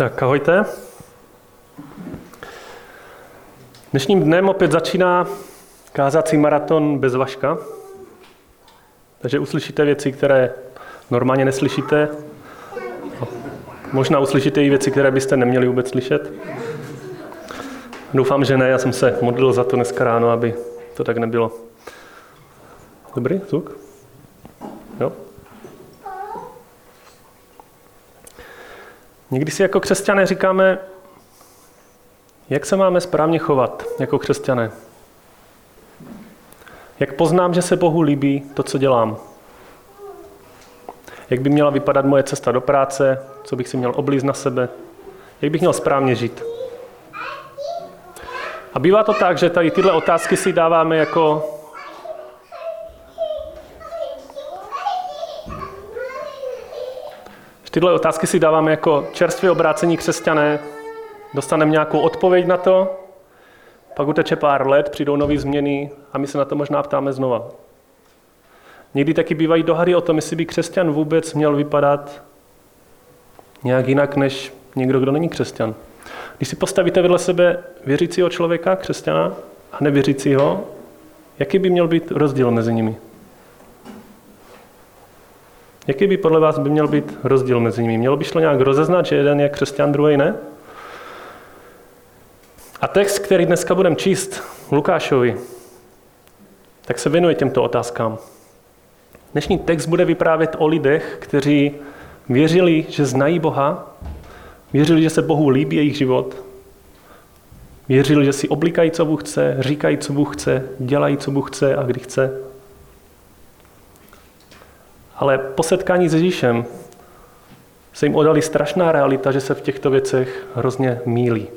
Tak ahojte. Dnešním dnem opět začíná kázací maraton bez Vaška. Takže uslyšíte věci, které normálně neslyšíte. Možná uslyšíte i věci, které byste neměli vůbec slyšet. Doufám, že ne, já jsem se modlil za to dneska ráno, aby to tak nebylo. Dobrý zvuk? Jo? Někdy si jako křesťané říkáme, jak se máme správně chovat jako křesťané. Jak poznám, že se Bohu líbí to, co dělám. Jak by měla vypadat moje cesta do práce, co bych si měl oblízt na sebe, jak bych měl správně žít. A bývá to tak, že tady tyhle otázky si dáváme jako Tyhle otázky si dáváme jako čerstvě obrácení křesťané, dostaneme nějakou odpověď na to, pak uteče pár let, přijdou nové změny a my se na to možná ptáme znova. Někdy taky bývají dohady o tom, jestli by křesťan vůbec měl vypadat nějak jinak než někdo, kdo není křesťan. Když si postavíte vedle sebe věřícího člověka, křesťana, a nevěřícího, jaký by měl být rozdíl mezi nimi? Jaký by podle vás by měl být rozdíl mezi nimi? Mělo by šlo nějak rozeznat, že jeden je křesťan, druhý ne? A text, který dneska budeme číst, Lukášovi, tak se věnuje těmto otázkám. Dnešní text bude vyprávět o lidech, kteří věřili, že znají Boha, věřili, že se Bohu líbí jejich život, věřili, že si oblíkají, co Bůh chce, říkají, co Bůh chce, dělají, co Bůh chce a kdy chce. Ale po setkání s Ježíšem se jim odali strašná realita, že se v těchto věcech hrozně mílí.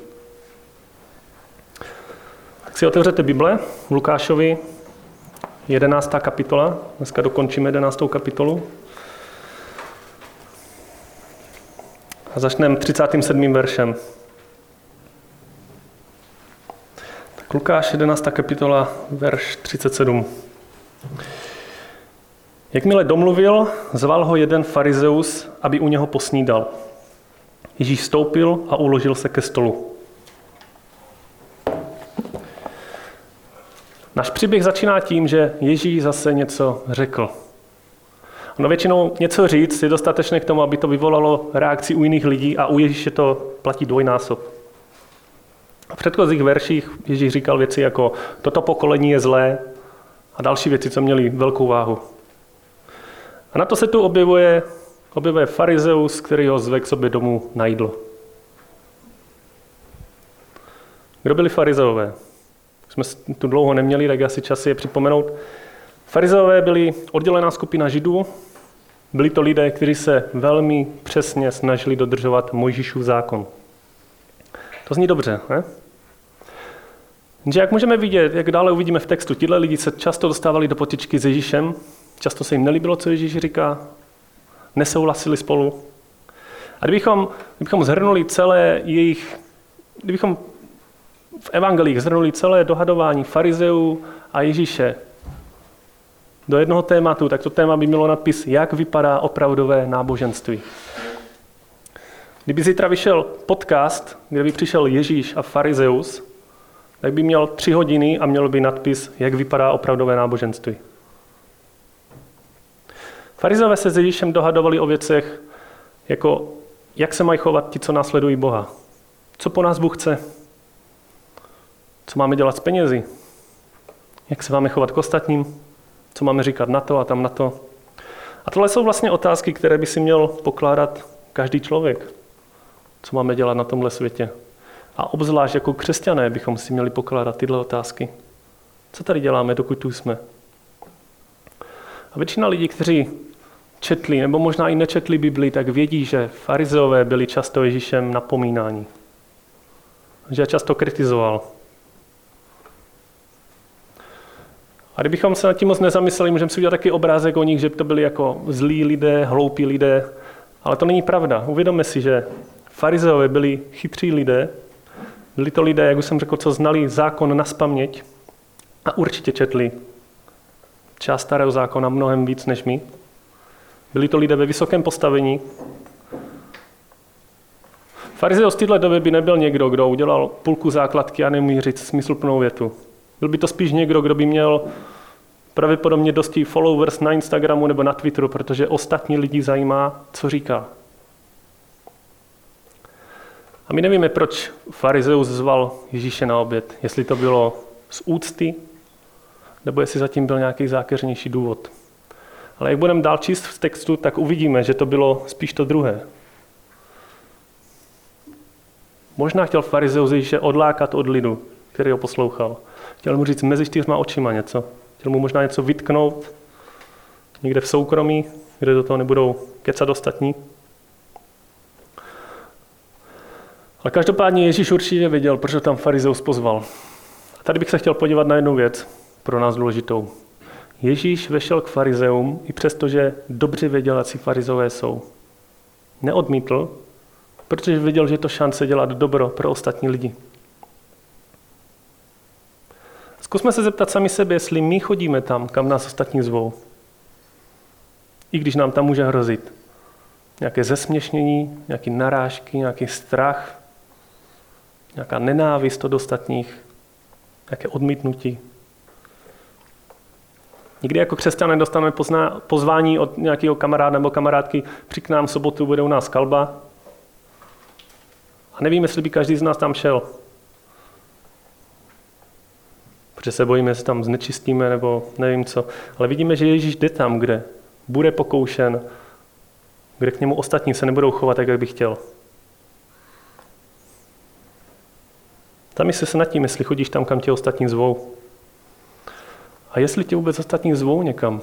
Tak si otevřete Bible v Lukášovi, 11. kapitola. Dneska dokončíme 11. kapitolu. A začneme 37. veršem. Tak Lukáš, 11. kapitola, verš 37. Jakmile domluvil, zval ho jeden farizeus, aby u něho posnídal. Ježíš stoupil a uložil se ke stolu. Náš příběh začíná tím, že Ježíš zase něco řekl. No většinou něco říct je dostatečné k tomu, aby to vyvolalo reakci u jiných lidí a u Ježíše to platí dvojnásob. V předchozích verších Ježíš říkal věci jako toto pokolení je zlé a další věci, co měly velkou váhu. A na to se tu objevuje, objevuje farizeus, který ho zve k sobě domů na jídlo. Kdo byli farizeové? Jsme tu dlouho neměli, tak asi čas je připomenout. Farizeové byli oddělená skupina židů, byli to lidé, kteří se velmi přesně snažili dodržovat Mojžíšův zákon. To zní dobře, ne? Jenže jak můžeme vidět, jak dále uvidíme v textu, tihle lidi se často dostávali do potičky s Ježíšem, Často se jim nelíbilo, co Ježíš říká, nesouhlasili spolu. A kdybychom, kdybychom zhrnuli celé jejich, kdybychom v evangelích zhrnuli celé dohadování farizeů a Ježíše do jednoho tématu, tak to téma by mělo nadpis, jak vypadá opravdové náboženství. Kdyby zítra vyšel podcast, kde by přišel Ježíš a farizeus, tak by měl tři hodiny a měl by nadpis, jak vypadá opravdové náboženství. Farizové se s Ježíšem dohadovali o věcech, jako jak se mají chovat ti, co následují Boha. Co po nás Bůh chce? Co máme dělat s penězi? Jak se máme chovat k ostatním? Co máme říkat na to a tam na to? A tohle jsou vlastně otázky, které by si měl pokládat každý člověk. Co máme dělat na tomhle světě? A obzvlášť jako křesťané bychom si měli pokládat tyhle otázky. Co tady děláme, dokud tu jsme? A většina lidí, kteří četli, nebo možná i nečetli Bibli, tak vědí, že farizeové byli často Ježíšem napomínání. Že často kritizoval. A kdybychom se nad tím moc nezamysleli, můžeme si udělat taky obrázek o nich, že to byli jako zlí lidé, hloupí lidé. Ale to není pravda. Uvědomme si, že farizeové byli chytří lidé. Byli to lidé, jak už jsem řekl, co znali zákon na spaměť a určitě četli část starého zákona mnohem víc než my. Byli to lidé ve vysokém postavení. Farizeus v této době by nebyl někdo, kdo udělal půlku základky a nemůže říct smysluplnou větu. Byl by to spíš někdo, kdo by měl pravděpodobně dosti followers na Instagramu nebo na Twitteru, protože ostatní lidi zajímá, co říká. A my nevíme, proč farizeus zval Ježíše na oběd. Jestli to bylo z úcty, nebo jestli zatím byl nějaký zákeřnější důvod. Ale jak budeme dál číst v textu, tak uvidíme, že to bylo spíš to druhé. Možná chtěl farizeus Ježíše odlákat od lidu, který ho poslouchal. Chtěl mu říct mezi čtyřma očima něco. Chtěl mu možná něco vytknout někde v soukromí, kde do toho nebudou kecat ostatní. Ale každopádně Ježíš určitě věděl, proč ho tam farizeus pozval. A tady bych se chtěl podívat na jednu věc pro nás důležitou. Ježíš vešel k farizeum, i přestože dobře věděl, jak si farizové jsou. Neodmítl, protože věděl, že je to šance dělat dobro pro ostatní lidi. Zkusme se zeptat sami sebe, jestli my chodíme tam, kam nás ostatní zvou. I když nám tam může hrozit nějaké zesměšnění, nějaké narážky, nějaký strach, nějaká nenávist od ostatních, nějaké odmítnutí. Nikdy jako křesťané dostaneme pozvání od nějakého kamaráda nebo kamarádky, přijď k nám v sobotu, bude u nás kalba. A nevím, jestli by každý z nás tam šel. Protože se bojíme, jestli tam znečistíme nebo nevím co. Ale vidíme, že Ježíš jde tam, kde bude pokoušen, kde k němu ostatní se nebudou chovat tak, jak by chtěl. Tam se nad tím, jestli chodíš tam, kam tě ostatní zvou. A jestli tě vůbec ostatní zvou někam.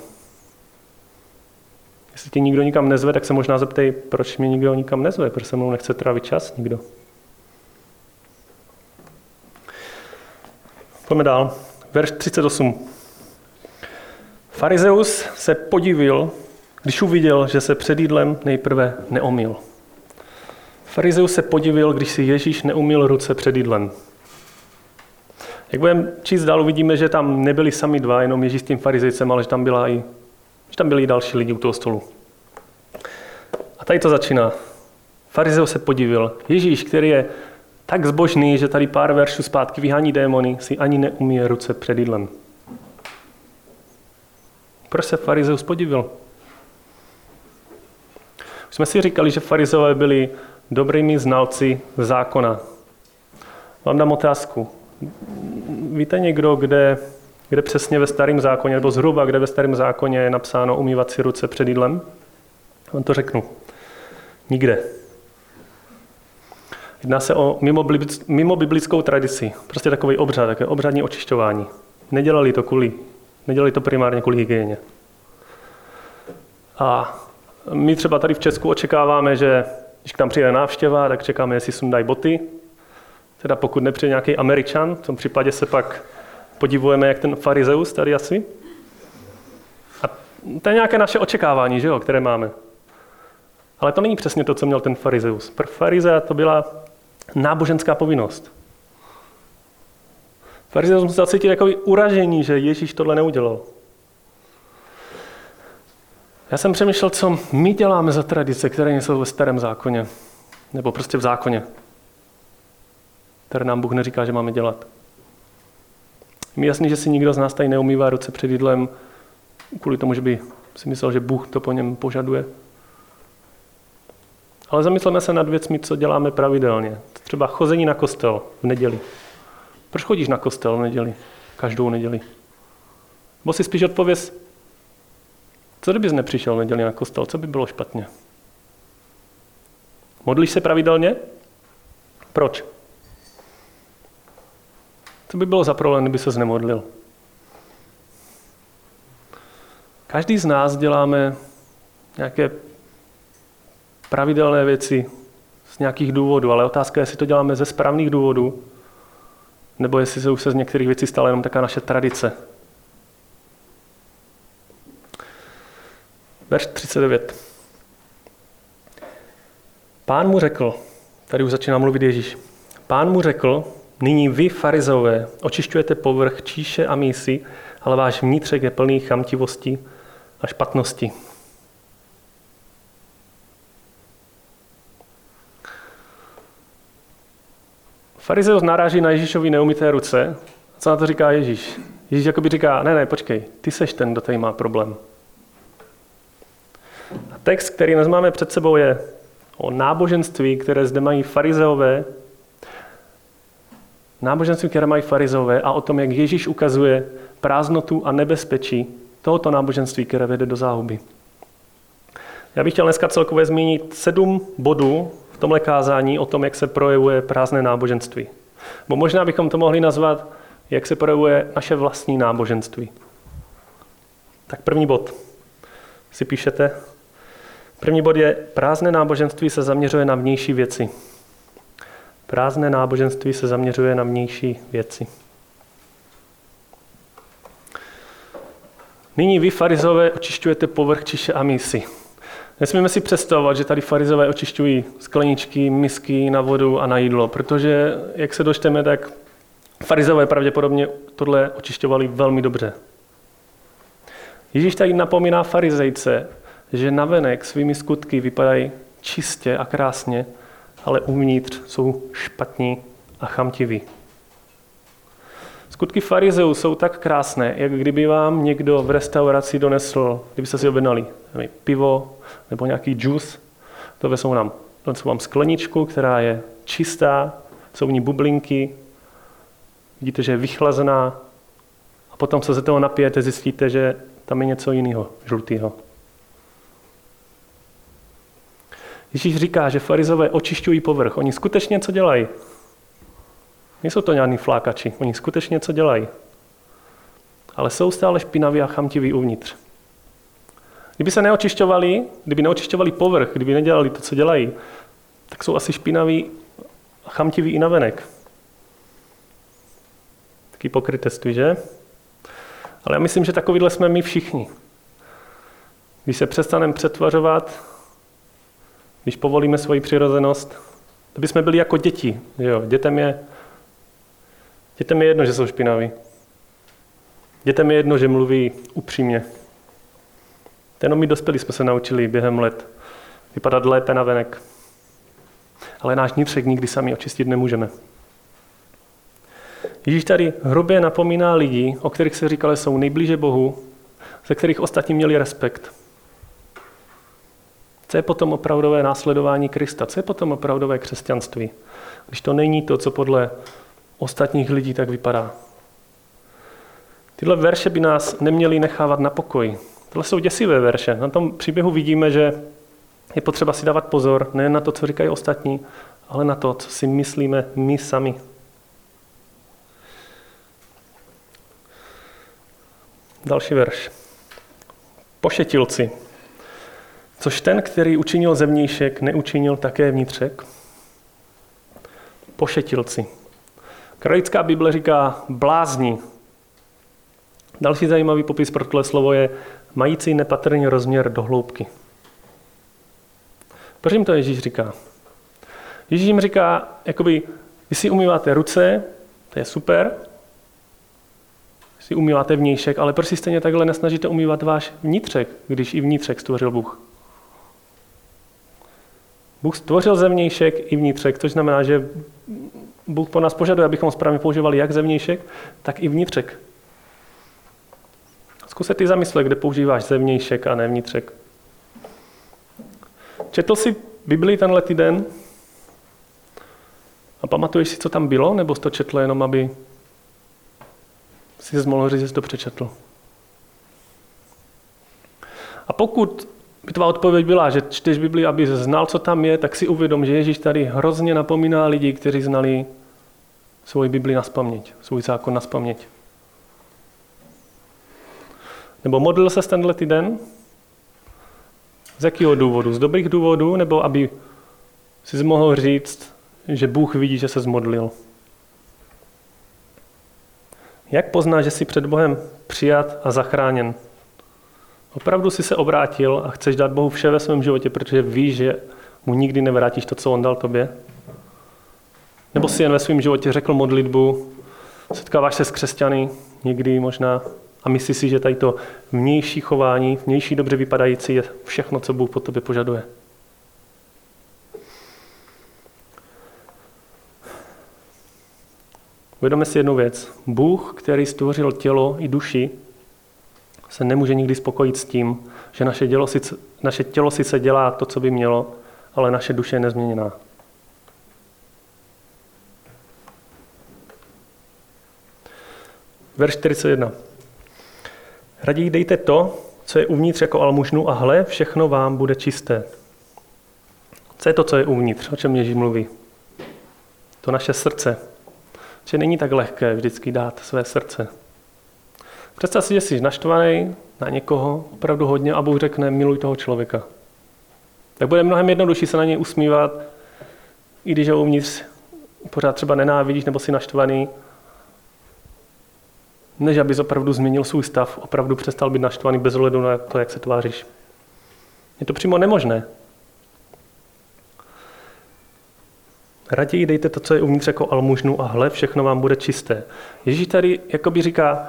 Jestli tě nikdo nikam nezve, tak se možná zeptej, proč mě nikdo nikam nezve, proč se mnou nechce trávit čas nikdo. Pojďme dál. Verš 38. Farizeus se podivil, když uviděl, že se před jídlem nejprve neomil. Farizeus se podivil, když si Ježíš neumil ruce před jídlem. Jak budeme číst dál, uvidíme, že tam nebyli sami dva, jenom Ježíš s tím farizejcem, ale že tam, byla i, že tam byli i další lidi u toho stolu. A tady to začíná. Farizeus se podivil. Ježíš, který je tak zbožný, že tady pár veršů zpátky vyhání démony, si ani neumí ruce před jídlem. Proč se farizeus podivil? Už jsme si říkali, že farizové byli dobrými znalci zákona. Vám dám otázku. Víte někdo, kde, kde přesně ve starém zákoně, nebo zhruba kde ve starém zákoně je napsáno umývat si ruce před jídlem? Vám to řeknu. Nikde. Jedná se o mimo, mimo biblickou tradici. Prostě takový obřad, takové obřadní očišťování. Nedělali to kvůli, nedělali to primárně kvůli hygieně. A my třeba tady v Česku očekáváme, že když k tam přijde návštěva, tak čekáme, jestli sundají boty. Teda pokud nepřijde nějaký Američan, v tom případě se pak podivujeme, jak ten farizeus tady asi. A to je nějaké naše očekávání, že jo, které máme. Ale to není přesně to, co měl ten farizeus. Pro farizea to byla náboženská povinnost. Farizeus musel cítit takový uražení, že Ježíš tohle neudělal. Já jsem přemýšlel, co my děláme za tradice, které jsou ve starém zákoně. Nebo prostě v zákoně. Které nám Bůh neříká, že máme dělat. Je mi jasný, že si nikdo z nás tady neumývá ruce před jídlem kvůli tomu, že by si myslel, že Bůh to po něm požaduje. Ale zamysleme se nad věcmi, co děláme pravidelně. Třeba chození na kostel v neděli. Proč chodíš na kostel v neděli? Každou neděli. Bo si spíš odpověz, co kdybys nepřišel v neděli na kostel? Co by bylo špatně? Modlíš se pravidelně? Proč? Co by bylo za problém, kdyby se nemodlil? Každý z nás děláme nějaké pravidelné věci z nějakých důvodů, ale otázka je, jestli to děláme ze správných důvodů, nebo jestli se už se z některých věcí stala jenom taká naše tradice. Verš 39. Pán mu řekl, tady už začíná mluvit Ježíš, pán mu řekl, nyní vy, farizové, očišťujete povrch číše a mísy, ale váš vnitřek je plný chamtivosti a špatnosti. Farizeus naráží na Ježíšovi neumité ruce. Co na to říká Ježíš? Ježíš jakoby říká, ne, ne, počkej, ty seš ten, kdo tady má problém. A text, který dnes máme před sebou, je o náboženství, které zde mají farizeové, náboženství, které mají farizeové a o tom, jak Ježíš ukazuje prázdnotu a nebezpečí tohoto náboženství, které vede do záhuby. Já bych chtěl dneska celkově zmínit sedm bodů v tomhle kázání o tom, jak se projevuje prázdné náboženství. Bo možná bychom to mohli nazvat, jak se projevuje naše vlastní náboženství. Tak první bod si píšete. První bod je, prázdné náboženství se zaměřuje na vnější věci. Prázdné náboženství se zaměřuje na vnější věci. Nyní vy, farizové, očišťujete povrch čiše a mísy. Nesmíme si představovat, že tady farizové očišťují skleničky, misky na vodu a na jídlo, protože, jak se dočteme, tak farizové pravděpodobně tohle očišťovali velmi dobře. Ježíš tady napomíná farizejce, že navenek svými skutky vypadají čistě a krásně, ale uvnitř jsou špatní a chamtiví. Skutky farizeů jsou tak krásné, jak kdyby vám někdo v restauraci donesl, kdybyste si objednali pivo nebo nějaký džus, to vezmou nám, vezmou vám skleničku, která je čistá, jsou v ní bublinky, vidíte, že je vychlazená a potom se ze toho napijete, zjistíte, že tam je něco jiného, žlutého. Ježíš říká, že farizové očišťují povrch. Oni skutečně co dělají? Nejsou to nějaký flákači, oni skutečně něco dělají. Ale jsou stále špinaví a chamtiví uvnitř. Kdyby se neočišťovali, kdyby neočišťovali povrch, kdyby nedělali to, co dělají, tak jsou asi špinaví a chamtiví i navenek. Taký pokrytectví, že? Ale já myslím, že takovýhle jsme my všichni. Když se přestaneme přetvařovat, když povolíme svoji přirozenost, to by jsme byli jako děti. Jo? Dětem je Dětem je jedno, že jsou špinaví. Dětem je jedno, že mluví upřímně. Jenom my dospělí jsme se naučili během let vypadat lépe na venek. Ale náš vnitřek nikdy sami očistit nemůžeme. Ježíš tady hrubě napomíná lidi, o kterých se říkalo, jsou nejblíže Bohu, ze kterých ostatní měli respekt. Co je potom opravdové následování Krista? Co je potom opravdové křesťanství? Když to není to, co podle ostatních lidí tak vypadá. Tyhle verše by nás neměly nechávat na pokoji. Tohle jsou děsivé verše. Na tom příběhu vidíme, že je potřeba si dávat pozor ne na to, co říkají ostatní, ale na to, co si myslíme my sami. Další verš. Pošetilci. Což ten, který učinil zevnějšek, neučinil také vnitřek? Pošetilci. Kralická Bible říká blázni. Další zajímavý popis pro tohle slovo je mající nepatrný rozměr do hloubky. Proč jim to Ježíš říká? Ježíš jim říká, jakoby, vy si umýváte ruce, to je super, si umýváte vnějšek, ale proč si stejně takhle nesnažíte umývat váš vnitřek, když i vnitřek stvořil Bůh? Bůh stvořil zevnějšek i vnitřek, což znamená, že Bůh po nás požaduje, abychom správně používali jak zevnějšek, tak i vnitřek. Zkus se ty zamyslet, kde používáš zevnějšek a ne vnitřek. Četl jsi Biblii tenhle týden? A pamatuješ si, co tam bylo? Nebo jsi to četl jenom, aby si mohl říct, že jsi to přečetl? A pokud by tvá odpověď byla, že čteš Bibli, aby znal, co tam je, tak si uvědom, že Ježíš tady hrozně napomíná lidi, kteří znali svoji Bibli na spaměť, svůj zákon na spaměť. Nebo modlil se tenhle týden? Z jakého důvodu? Z dobrých důvodů? Nebo aby si mohl říct, že Bůh vidí, že se zmodlil? Jak pozná, že jsi před Bohem přijat a zachráněn? Opravdu jsi se obrátil a chceš dát Bohu vše ve svém životě, protože víš, že mu nikdy nevrátíš to, co on dal tobě? Nebo si jen ve svém životě řekl modlitbu, setkáváš se s křesťany, někdy možná, a myslíš si, že tady to vnější chování, vnější dobře vypadající je všechno, co Bůh po tobě požaduje. Uvědomme si jednu věc. Bůh, který stvořil tělo i duši, se nemůže nikdy spokojit s tím, že naše tělo, sice, naše tělo sice dělá to, co by mělo, ale naše duše je nezměněná. Verš 41. Raději dejte to, co je uvnitř jako almužnu a hle, všechno vám bude čisté. Co je to, co je uvnitř? O čem Ježíš mluví? To naše srdce. Že není tak lehké vždycky dát své srdce. Představ si, že jsi naštvaný na někoho opravdu hodně a Bůh řekne, miluj toho člověka. Tak bude mnohem jednodušší se na něj usmívat, i když ho uvnitř pořád třeba nenávidíš nebo si naštvaný, než abys opravdu změnil svůj stav, opravdu přestal být naštvaný bez ohledu na to, jak se tváříš. Je to přímo nemožné. Raději dejte to, co je uvnitř jako almužnu a hle, všechno vám bude čisté. Ježíš tady jakoby říká,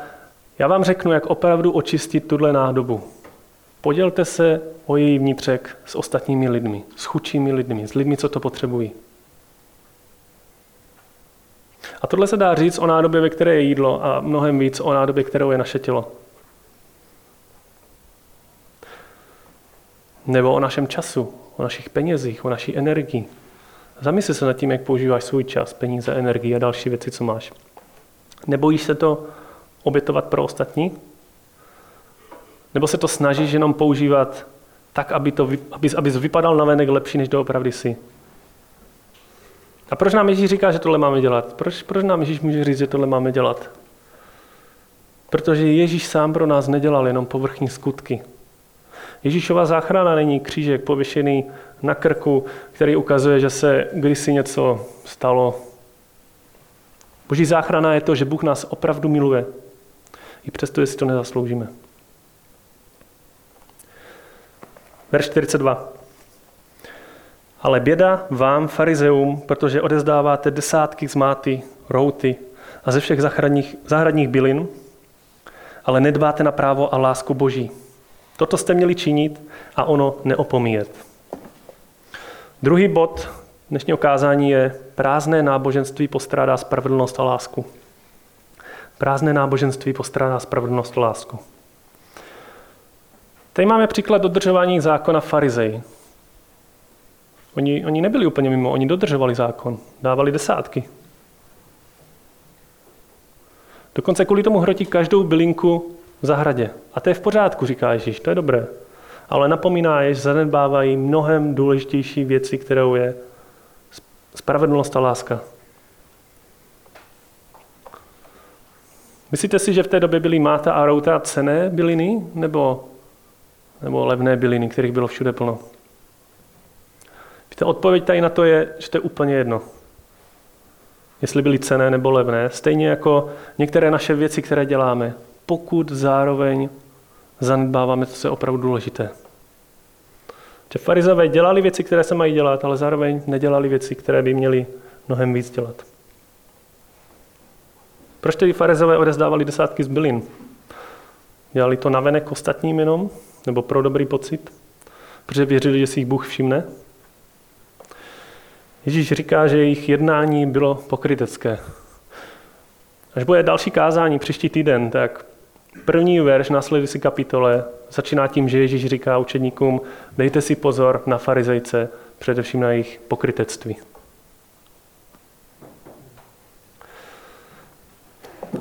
já vám řeknu, jak opravdu očistit tuhle nádobu. Podělte se o její vnitřek s ostatními lidmi, s chudšími lidmi, s lidmi, co to potřebují. A tohle se dá říct o nádobě, ve které je jídlo a mnohem víc o nádobě, kterou je naše tělo. Nebo o našem času, o našich penězích, o naší energii. Zamysli se nad tím, jak používáš svůj čas, peníze, energii a další věci, co máš. Nebojíš se to obětovat pro ostatní? Nebo se to snažíš jenom používat tak, aby to, abys, abys vypadal na venek lepší, než doopravdy si? A proč nám Ježíš říká, že tohle máme dělat? Proč, proč nám Ježíš může říct, že tohle máme dělat? Protože Ježíš sám pro nás nedělal jenom povrchní skutky. Ježíšova záchrana není křížek pověšený na krku, který ukazuje, že se kdysi něco stalo. Boží záchrana je to, že Bůh nás opravdu miluje. I přesto, jestli to nezasloužíme. Verš 42. Ale běda vám, farizeum, protože odezdáváte desátky zmáty, routy a ze všech zahradních, zahradních bylin, ale nedbáte na právo a lásku Boží. Toto jste měli činit a ono neopomíjet. Druhý bod dnešního kázání je prázdné náboženství postrádá spravedlnost a lásku. Prázdné náboženství postrádá spravedlnost a lásku. Tady máme příklad dodržování zákona farizej. Oni, oni nebyli úplně mimo, oni dodržovali zákon, dávali desátky. Dokonce kvůli tomu hrotí každou bylinku v zahradě. A to je v pořádku, říká Ježíš, to je dobré. Ale napomíná je, že zanedbávají mnohem důležitější věci, kterou je spravedlnost a láska. Myslíte si, že v té době byly máta a routa cené byliny nebo, nebo levné byliny, kterých bylo všude plno? Víte, odpověď tady na to je, že to je úplně jedno. Jestli byly cené nebo levné. Stejně jako některé naše věci, které děláme, pokud zároveň zanedbáváme, co je opravdu důležité. Že farizové dělali věci, které se mají dělat, ale zároveň nedělali věci, které by měli mnohem víc dělat. Proč tedy farizové odezdávali desátky z bylin? Dělali to navenek ostatním jenom? Nebo pro dobrý pocit? Protože věřili, že si jich Bůh všimne? Ježíš říká, že jejich jednání bylo pokrytecké. Až bude další kázání příští týden, tak první verš následující kapitole začíná tím, že Ježíš říká učedníkům, dejte si pozor na farizejce, především na jejich pokrytectví.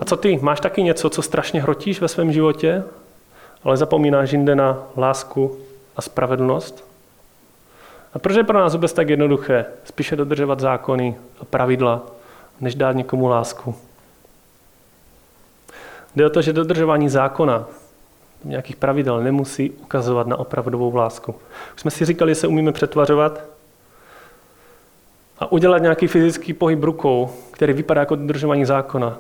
A co ty? Máš taky něco, co strašně hrotíš ve svém životě, ale zapomínáš jinde na lásku a spravedlnost? A proč je pro nás vůbec tak jednoduché spíše dodržovat zákony a pravidla, než dát někomu lásku? Jde o to, že dodržování zákona, nějakých pravidel, nemusí ukazovat na opravdovou lásku. Už jsme si říkali, že se umíme přetvařovat a udělat nějaký fyzický pohyb rukou, který vypadá jako dodržování zákona,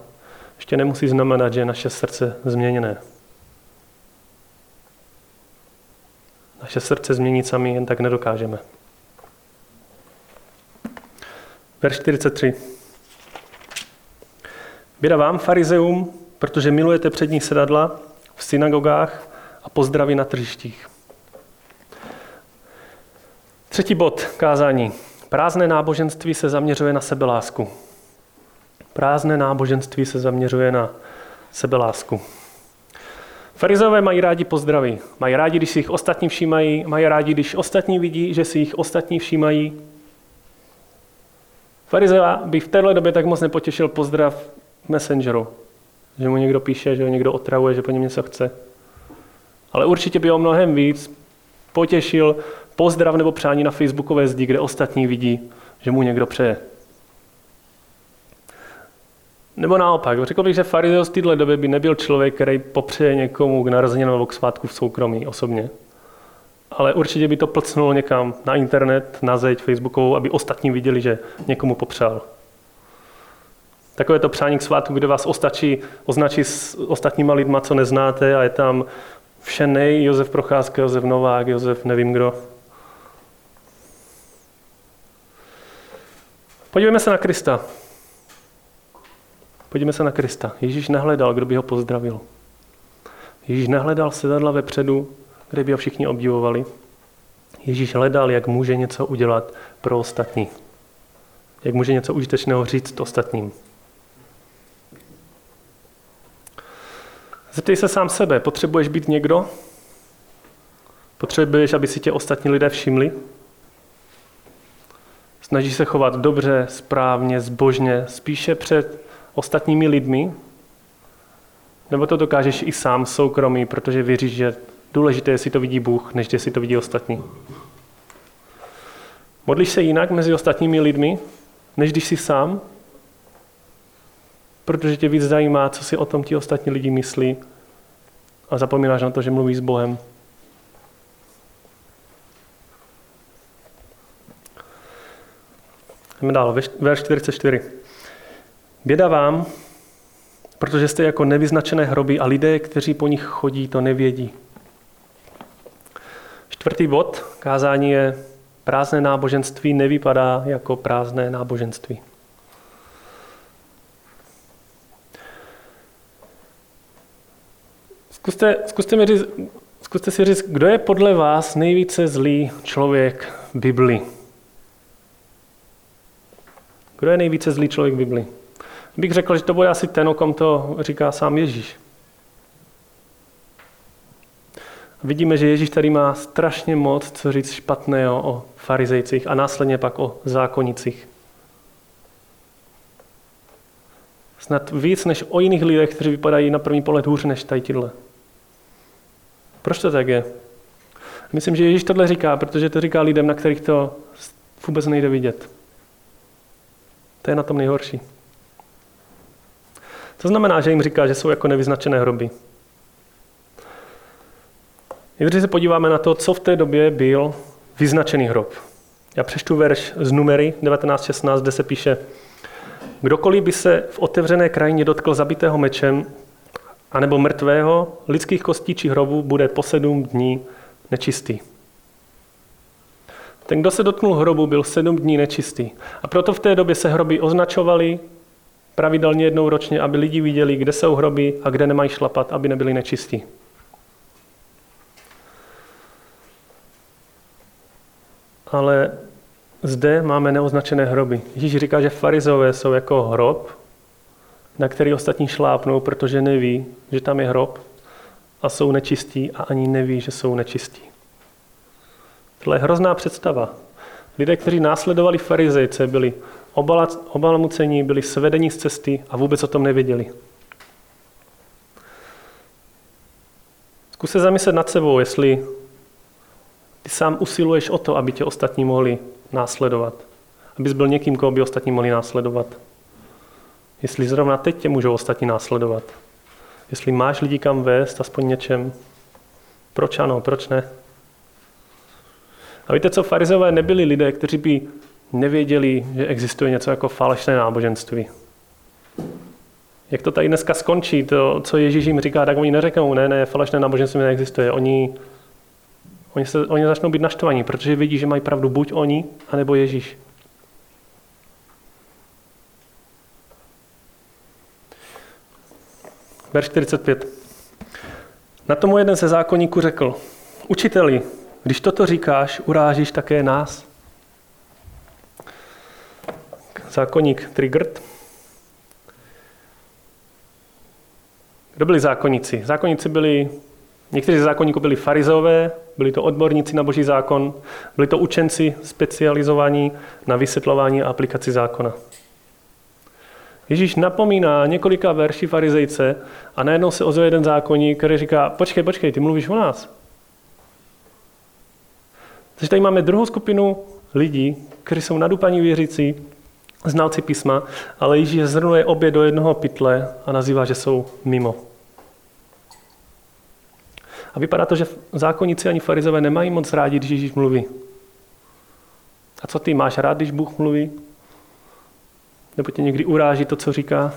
ještě nemusí znamenat, že je naše srdce změněné. Naše srdce změnit sami jen tak nedokážeme. Verš 43. Běda vám, farizeum, protože milujete přední sedadla v synagogách a pozdravy na tržištích. Třetí bod kázání. Prázdné náboženství se zaměřuje na sebelásku. Prázdné náboženství se zaměřuje na sebelásku. Farizové mají rádi pozdraví. Mají rádi, když si jich ostatní všímají. Mají rádi, když ostatní vidí, že si jich ostatní všímají. Farizea by v téhle době tak moc nepotěšil pozdrav Messengeru. Že mu někdo píše, že ho někdo otravuje, že po něm něco chce. Ale určitě by ho mnohem víc potěšil pozdrav nebo přání na facebookové zdi, kde ostatní vidí, že mu někdo přeje. Nebo naopak, řekl bych, že farizeus v této době by nebyl člověk, který popřeje někomu k narozeninám nebo k svátku v soukromí osobně. Ale určitě by to plcnul někam na internet, na zeď facebookovou, aby ostatní viděli, že někomu popřál. Takové to přání k svátku, kde vás ostačí, označí s ostatníma lidma, co neznáte a je tam všenej, Josef Procházka, Josef Novák, Josef nevím kdo. Podívejme se na Krista. Podívejme se na Krista. Ježíš nehledal, kdo by ho pozdravil. Ježíš nehledal sedadla vepředu, kde by ho všichni obdivovali. Ježíš hledal, jak může něco udělat pro ostatní. Jak může něco užitečného říct ostatním. Zeptej se sám sebe, potřebuješ být někdo? Potřebuješ, aby si tě ostatní lidé všimli? Snažíš se chovat dobře, správně, zbožně, spíše před ostatními lidmi? Nebo to dokážeš i sám soukromí, protože věříš, že důležité, jestli to vidí Bůh, než jestli to vidí ostatní? Modlíš se jinak mezi ostatními lidmi, než když jsi sám? Protože tě víc zajímá, co si o tom ti ostatní lidi myslí a zapomínáš na to, že mluvíš s Bohem. Jdeme dál, verš 44. Běda vám, protože jste jako nevyznačené hroby a lidé, kteří po nich chodí, to nevědí. Čtvrtý bod kázání je prázdné náboženství nevypadá jako prázdné náboženství. Zkuste, zkuste, mi říct, zkuste si říct, kdo je podle vás nejvíce zlý člověk v Bibli? Kdo je nejvíce zlý člověk v Bibli? Bych řekl, že to bude asi ten, o kom to říká sám Ježíš. Vidíme, že Ježíš tady má strašně moc co říct špatného o farizejcích a následně pak o zákonicích. Snad víc než o jiných lidech, kteří vypadají na první pohled hůř než tady tyhle. Proč to tak je? Myslím, že Ježíš tohle říká, protože to říká lidem, na kterých to vůbec nejde vidět. To je na tom nejhorší. To znamená, že jim říká, že jsou jako nevyznačené hroby. Když se podíváme na to, co v té době byl vyznačený hrob. Já přečtu verš z numery 19.16, kde se píše Kdokoliv by se v otevřené krajině dotkl zabitého mečem, anebo mrtvého, lidských kostí či hrobu, bude po sedm dní nečistý. Ten, kdo se dotknul hrobu, byl sedm dní nečistý. A proto v té době se hroby označovaly pravidelně jednou ročně, aby lidi viděli, kde jsou hroby a kde nemají šlapat, aby nebyli nečistí. Ale zde máme neoznačené hroby. Ježíš říká, že farizové jsou jako hrob, na který ostatní šlápnou, protože neví, že tam je hrob a jsou nečistí a ani neví, že jsou nečistí. Tohle je hrozná představa. Lidé, kteří následovali farizejce, byli obalamucení, byli svedení z cesty a vůbec o tom nevěděli. Zkus se zamyslet nad sebou, jestli ty sám usiluješ o to, aby tě ostatní mohli následovat. Abys byl někým, koho by ostatní mohli následovat. Jestli zrovna teď tě můžou ostatní následovat. Jestli máš lidi kam vést, aspoň něčem. Proč ano, proč ne? A víte co, farizové nebyli lidé, kteří by nevěděli, že existuje něco jako falešné náboženství. Jak to tady dneska skončí, to, co Ježíš jim říká, tak oni neřeknou, ne, ne, falešné náboženství neexistuje. Oni, oni, se, oni začnou být naštvaní, protože vidí, že mají pravdu buď oni, anebo Ježíš. Verš 45. Na tomu jeden ze zákonníků řekl, učiteli, když toto říkáš, urážíš také nás. Zákonník Trigert. Kdo byli zákonníci? Zákonníci byli, někteří z zákonníků byli farizové, byli to odborníci na boží zákon, byli to učenci specializovaní na vysvětlování a aplikaci zákona. Ježíš napomíná několika verší farizejce a najednou se ozve jeden zákonník, který říká, počkej, počkej, ty mluvíš o nás. Takže tady máme druhou skupinu lidí, kteří jsou nadupaní věřící, znalci písma, ale Ježíš zhrnuje obě do jednoho pytle a nazývá, že jsou mimo. A vypadá to, že zákonníci ani farizové nemají moc rádi, když Ježíš mluví. A co ty, máš rád, když Bůh mluví? Nebo tě někdy uráží to, co říká?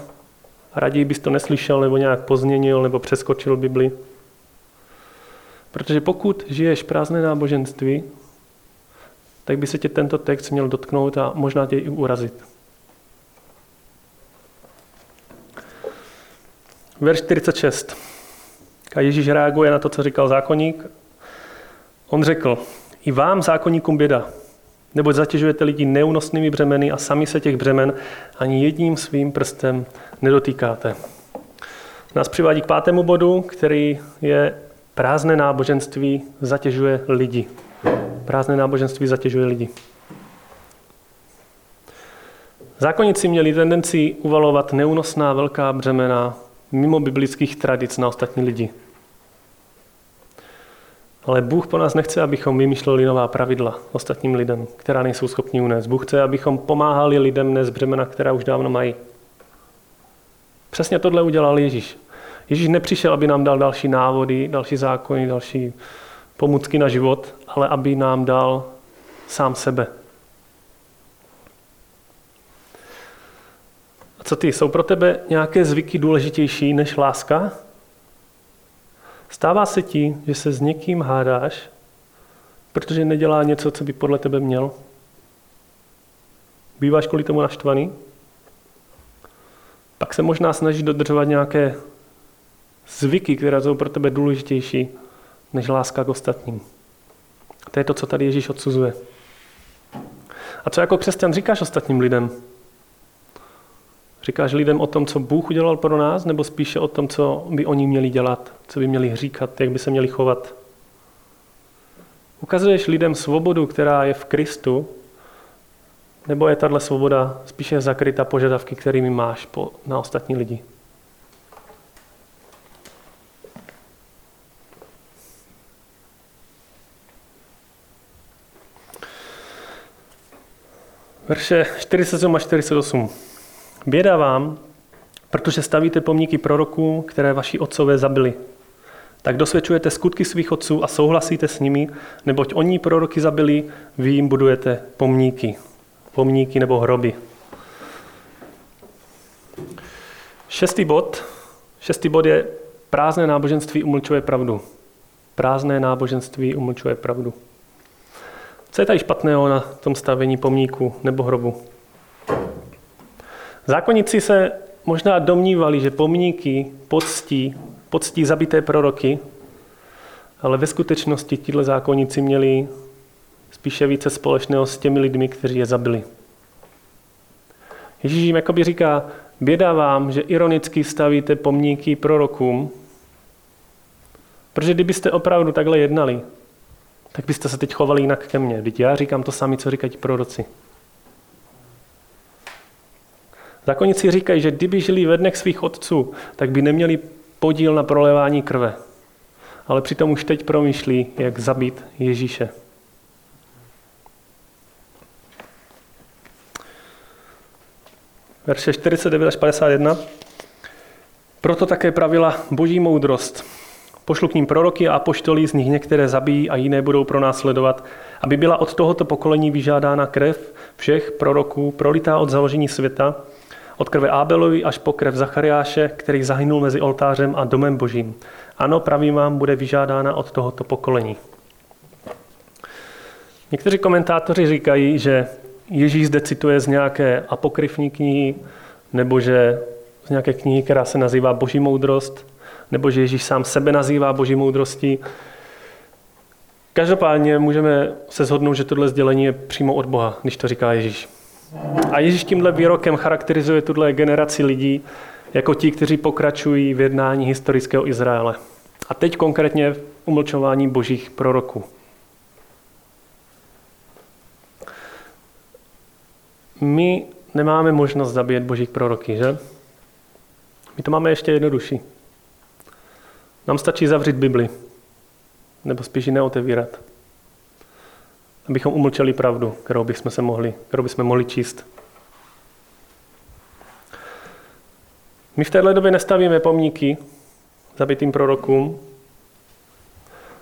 A raději bys to neslyšel, nebo nějak pozměnil, nebo přeskočil Bibli? Protože pokud žiješ prázdné náboženství, tak by se tě tento text měl dotknout a možná tě i urazit. Verš 46. A Ježíš reaguje na to, co říkal zákonník. On řekl, i vám, zákonníkům, běda, neboť zatěžujete lidi neúnosnými břemeny a sami se těch břemen ani jedním svým prstem nedotýkáte. Nás přivádí k pátému bodu, který je prázdné náboženství zatěžuje lidi. Prázdné náboženství zatěžuje lidi. Zákonníci měli tendenci uvalovat neúnosná velká břemena mimo biblických tradic na ostatní lidi. Ale Bůh po nás nechce, abychom vymýšleli nová pravidla ostatním lidem, která nejsou schopni unést. Bůh chce, abychom pomáhali lidem nést břemena, která už dávno mají. Přesně tohle udělal Ježíš. Ježíš nepřišel, aby nám dal další návody, další zákony, další pomůcky na život, ale aby nám dal sám sebe. Co ty, jsou pro tebe nějaké zvyky důležitější než láska? Stává se ti, že se s někým hádáš, protože nedělá něco, co by podle tebe měl? Býváš kvůli tomu naštvaný? Pak se možná snažíš dodržovat nějaké zvyky, které jsou pro tebe důležitější než láska k ostatním. To je to, co tady Ježíš odsuzuje. A co jako křesťan říkáš ostatním lidem? Říkáš lidem o tom, co Bůh udělal pro nás, nebo spíše o tom, co by oni měli dělat, co by měli říkat, jak by se měli chovat? Ukazuješ lidem svobodu, která je v Kristu, nebo je tahle svoboda spíše zakryta požadavky, kterými máš na ostatní lidi? Verše 47 a 48. Běda vám, protože stavíte pomníky proroků, které vaši otcové zabili. Tak dosvědčujete skutky svých otců a souhlasíte s nimi, neboť oni proroky zabili, vy jim budujete pomníky. Pomníky nebo hroby. Šestý bod. Šestý bod je prázdné náboženství umlčuje pravdu. Prázdné náboženství umlčuje pravdu. Co je tady špatného na tom stavení pomníku nebo hrobu? Zákonníci se možná domnívali, že pomníky poctí, poctí zabité proroky, ale ve skutečnosti tihle zákonníci měli spíše více společného s těmi lidmi, kteří je zabili. Ježíš jim jakoby říká, běda vám, že ironicky stavíte pomníky prorokům, protože kdybyste opravdu takhle jednali, tak byste se teď chovali jinak ke mně. Teď já říkám to sami, co říkají proroci. Zákonníci říkají, že kdyby žili ve dnech svých otců, tak by neměli podíl na prolevání krve. Ale přitom už teď promýšlí, jak zabít Ježíše. Verše 49 až 51. Proto také pravila boží moudrost. Pošlu k ním proroky a apoštolí, z nich některé zabijí a jiné budou pro nás sledovat, aby byla od tohoto pokolení vyžádána krev všech proroků, prolitá od založení světa, od krve Ábelovi až po krev Zachariáše, který zahynul mezi oltářem a domem božím. Ano, pravím vám, bude vyžádána od tohoto pokolení. Někteří komentátoři říkají, že Ježíš zde cituje z nějaké apokryfní knihy, nebo že z nějaké knihy, která se nazývá Boží moudrost, nebo že Ježíš sám sebe nazývá Boží moudrostí. Každopádně můžeme se shodnout, že tohle sdělení je přímo od Boha, když to říká Ježíš. A Ježíš tímhle výrokem charakterizuje tuhle generaci lidí jako ti, kteří pokračují v jednání historického Izraele. A teď konkrétně v umlčování božích proroků. My nemáme možnost zabíjet božích proroky, že? My to máme ještě jednodušší. Nám stačí zavřít Bibli, nebo spíš ji neotevírat, abychom umlčeli pravdu, kterou bychom, se mohli, kterou bychom mohli číst. My v této době nestavíme pomníky zabitým prorokům,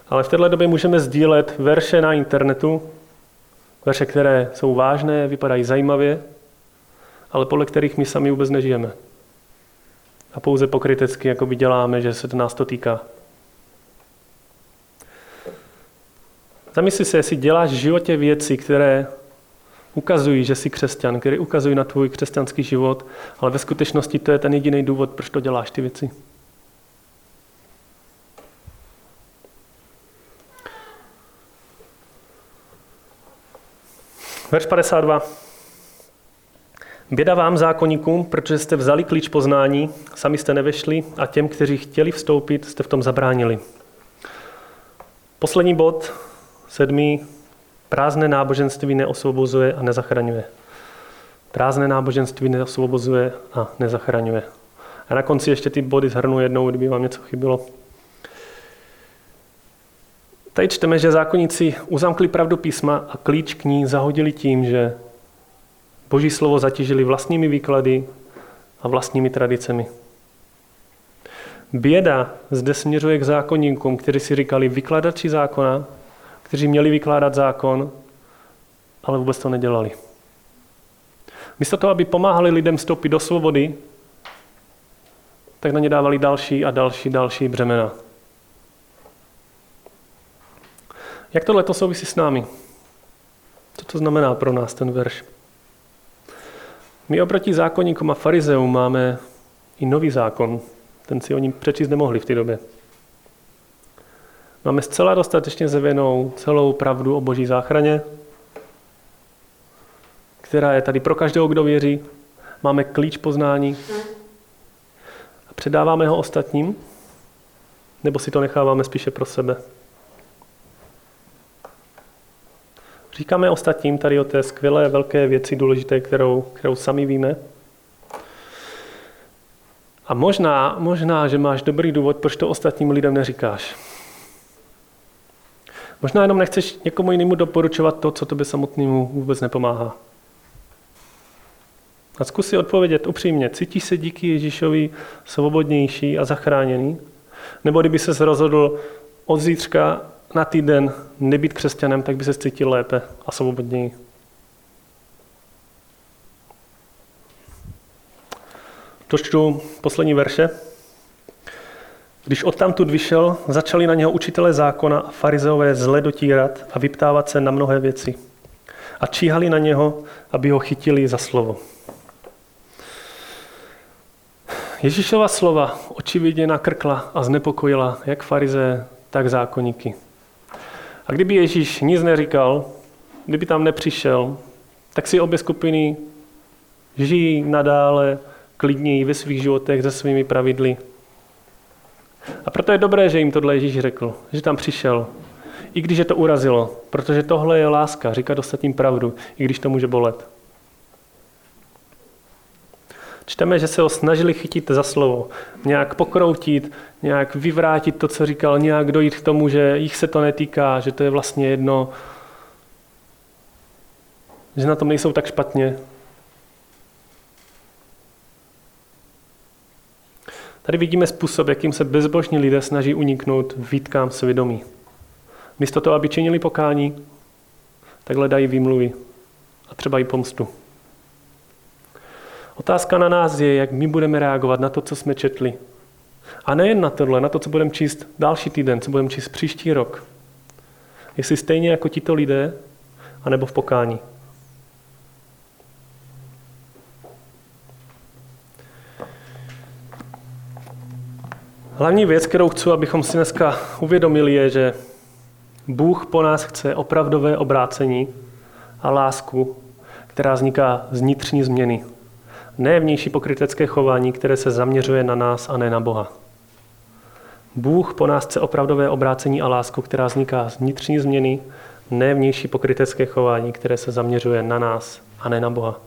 ale v této době můžeme sdílet verše na internetu, verše, které jsou vážné, vypadají zajímavě, ale podle kterých my sami vůbec nežijeme. A pouze pokrytecky jakoby děláme, že se to nás to týká. Zamysli se, jestli děláš v životě věci, které ukazují, že jsi křesťan, které ukazují na tvůj křesťanský život, ale ve skutečnosti to je ten jediný důvod, proč to děláš ty věci. Verš 52. Běda vám, zákonníkům, protože jste vzali klíč poznání, sami jste nevešli a těm, kteří chtěli vstoupit, jste v tom zabránili. Poslední bod, sedmý. Prázdné náboženství neosvobozuje a nezachraňuje. Prázdné náboženství neosvobozuje a nezachraňuje. A na konci ještě ty body zhrnu jednou, kdyby vám něco chybilo. Tady čteme, že zákonníci uzamkli pravdu písma a klíč k ní zahodili tím, že Boží slovo zatížili vlastními výklady a vlastními tradicemi. Běda zde směřuje k zákonníkům, kteří si říkali vykladači zákona, kteří měli vykládat zákon, ale vůbec to nedělali. Místo toho, aby pomáhali lidem vstoupit do svobody, tak na ně dávali další a další, další břemena. Jak tohle to souvisí s námi? Co to znamená pro nás ten verš? My oproti zákonníkům a farizeům máme i nový zákon. Ten si oni přečíst nemohli v té době. Máme zcela dostatečně zevěnou celou pravdu o boží záchraně, která je tady pro každého, kdo věří. Máme klíč poznání a předáváme ho ostatním, nebo si to necháváme spíše pro sebe. Říkáme ostatním tady o té skvělé velké věci důležité, kterou, kterou sami víme. A možná, možná, že máš dobrý důvod, proč to ostatním lidem neříkáš. Možná jenom nechceš někomu jinému doporučovat to, co tobě samotnému vůbec nepomáhá. A zkus si odpovědět upřímně. Cítíš se díky Ježíšovi svobodnější a zachráněný? Nebo kdyby se rozhodl od zítřka na týden nebýt křesťanem, tak by se cítil lépe a svobodněji. Dočtu poslední verše. Když odtamtud vyšel, začali na něho učitelé zákona a farizeové zle dotírat a vyptávat se na mnohé věci. A číhali na něho, aby ho chytili za slovo. Ježíšova slova očividně nakrkla a znepokojila jak farize, tak zákonníky. A kdyby Ježíš nic neříkal, kdyby tam nepřišel, tak si obě skupiny žijí nadále klidněji ve svých životech se svými pravidly. A proto je dobré, že jim tohle Ježíš řekl, že tam přišel. I když je to urazilo, protože tohle je láska, říkat ostatním pravdu, i když to může bolet. Čteme, že se ho snažili chytit za slovo, nějak pokroutit, nějak vyvrátit to, co říkal, nějak dojít k tomu, že jich se to netýká, že to je vlastně jedno, že na tom nejsou tak špatně. Tady vidíme způsob, jakým se bezbožní lidé snaží uniknout výtkám svědomí. Místo toho, aby činili pokání, tak hledají výmluvy a třeba i pomstu. Otázka na nás je, jak my budeme reagovat na to, co jsme četli. A nejen na tohle, na to, co budeme číst další týden, co budeme číst příští rok. Jestli stejně jako tito lidé, anebo v pokání. Hlavní věc, kterou chci, abychom si dneska uvědomili, je, že Bůh po nás chce opravdové obrácení a lásku, která vzniká z vnitřní změny Ne vnější pokrytecké chování, které se zaměřuje na nás a ne na Boha. Bůh po nás chce opravdové obrácení a lásku, která vzniká z vnitřní změny, ne vnější pokrytecké chování, které se zaměřuje na nás a ne na Boha.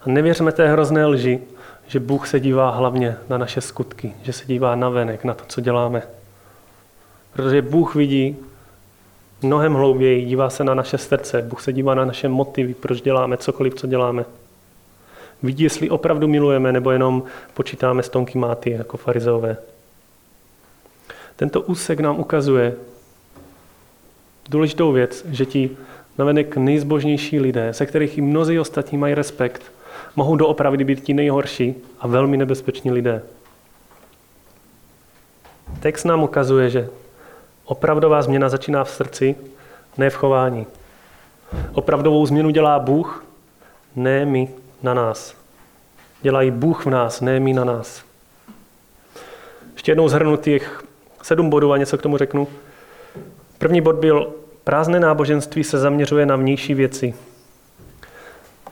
A nevěřme té hrozné lži, že Bůh se dívá hlavně na naše skutky, že se dívá na venek, na to, co děláme. Protože Bůh vidí mnohem hlouběji, dívá se na naše srdce, Bůh se dívá na naše motivy, proč děláme cokoliv, co děláme. Vidí, jestli opravdu milujeme, nebo jenom počítáme stonky máty jako farizeové. Tento úsek nám ukazuje důležitou věc, že ti navenek nejzbožnější lidé, se kterých i mnozí ostatní mají respekt, mohou doopravdy být ti nejhorší a velmi nebezpeční lidé. Text nám ukazuje, že opravdová změna začíná v srdci, ne v chování. Opravdovou změnu dělá Bůh, ne my na nás. Dělají Bůh v nás, ne my na nás. Ještě jednou zhrnu těch sedm bodů a něco k tomu řeknu. První bod byl, prázdné náboženství se zaměřuje na vnější věci.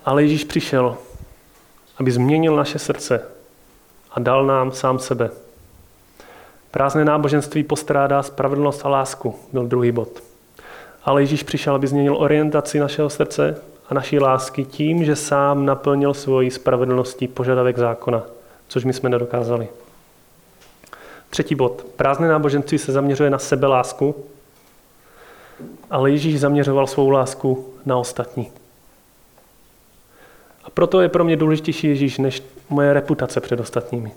Ale Ježíš přišel, aby změnil naše srdce a dal nám sám sebe. Prázdné náboženství postrádá spravedlnost a lásku, byl druhý bod. Ale Ježíš přišel, aby změnil orientaci našeho srdce a naší lásky tím, že sám naplnil svoji spravedlností požadavek zákona, což my jsme nedokázali. Třetí bod. Prázdné náboženství se zaměřuje na sebe lásku, ale Ježíš zaměřoval svou lásku na ostatní. Proto je pro mě důležitější Ježíš než moje reputace před ostatními.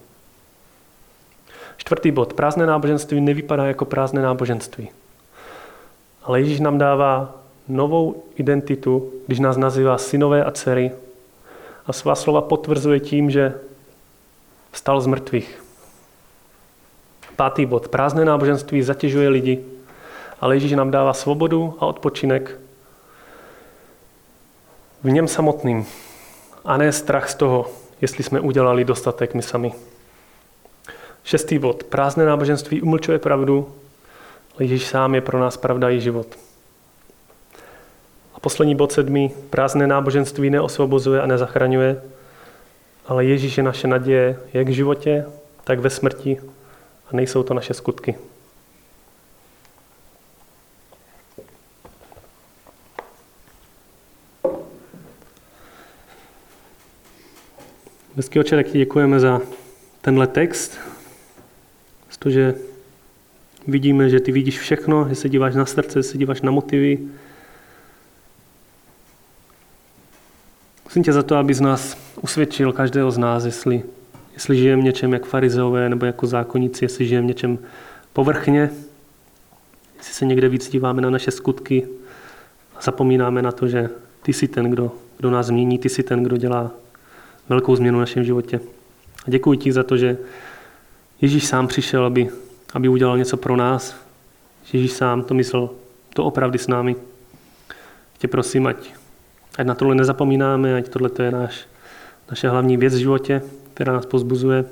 Čtvrtý bod. Prázdné náboženství nevypadá jako prázdné náboženství. Ale Ježíš nám dává novou identitu, když nás nazývá synové a dcery a svá slova potvrzuje tím, že stal z mrtvých. Pátý bod. Prázdné náboženství zatěžuje lidi, ale Ježíš nám dává svobodu a odpočinek v něm samotným a ne strach z toho, jestli jsme udělali dostatek my sami. Šestý bod. Prázdné náboženství umlčuje pravdu, ale Ježíš sám je pro nás pravda i život. A poslední bod sedmý. Prázdné náboženství neosvobozuje a nezachraňuje, ale Ježíš je naše naděje jak v životě, tak ve smrti a nejsou to naše skutky. Hezký oče, tak ti děkujeme za tenhle text, protože vidíme, že ty vidíš všechno, že se díváš na srdce, že se díváš na motivy. Musím tě za to, aby z nás usvědčil každého z nás, jestli, jestli žijeme něčem jak farizeové nebo jako zákonníci, jestli žijeme něčem povrchně, jestli se někde víc díváme na naše skutky a zapomínáme na to, že ty jsi ten, kdo, kdo nás změní, ty jsi ten, kdo dělá velkou změnu v našem životě. A děkuji ti za to, že Ježíš sám přišel, aby, aby udělal něco pro nás. Ježíš sám to myslel to opravdu s námi. Tě prosím, ať, ať na tohle nezapomínáme, ať tohle je náš, naše hlavní věc v životě, která nás pozbuzuje.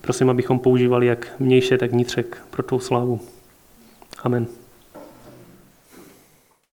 Prosím, abychom používali jak vnější, tak vnitřek pro tvou slávu. Amen.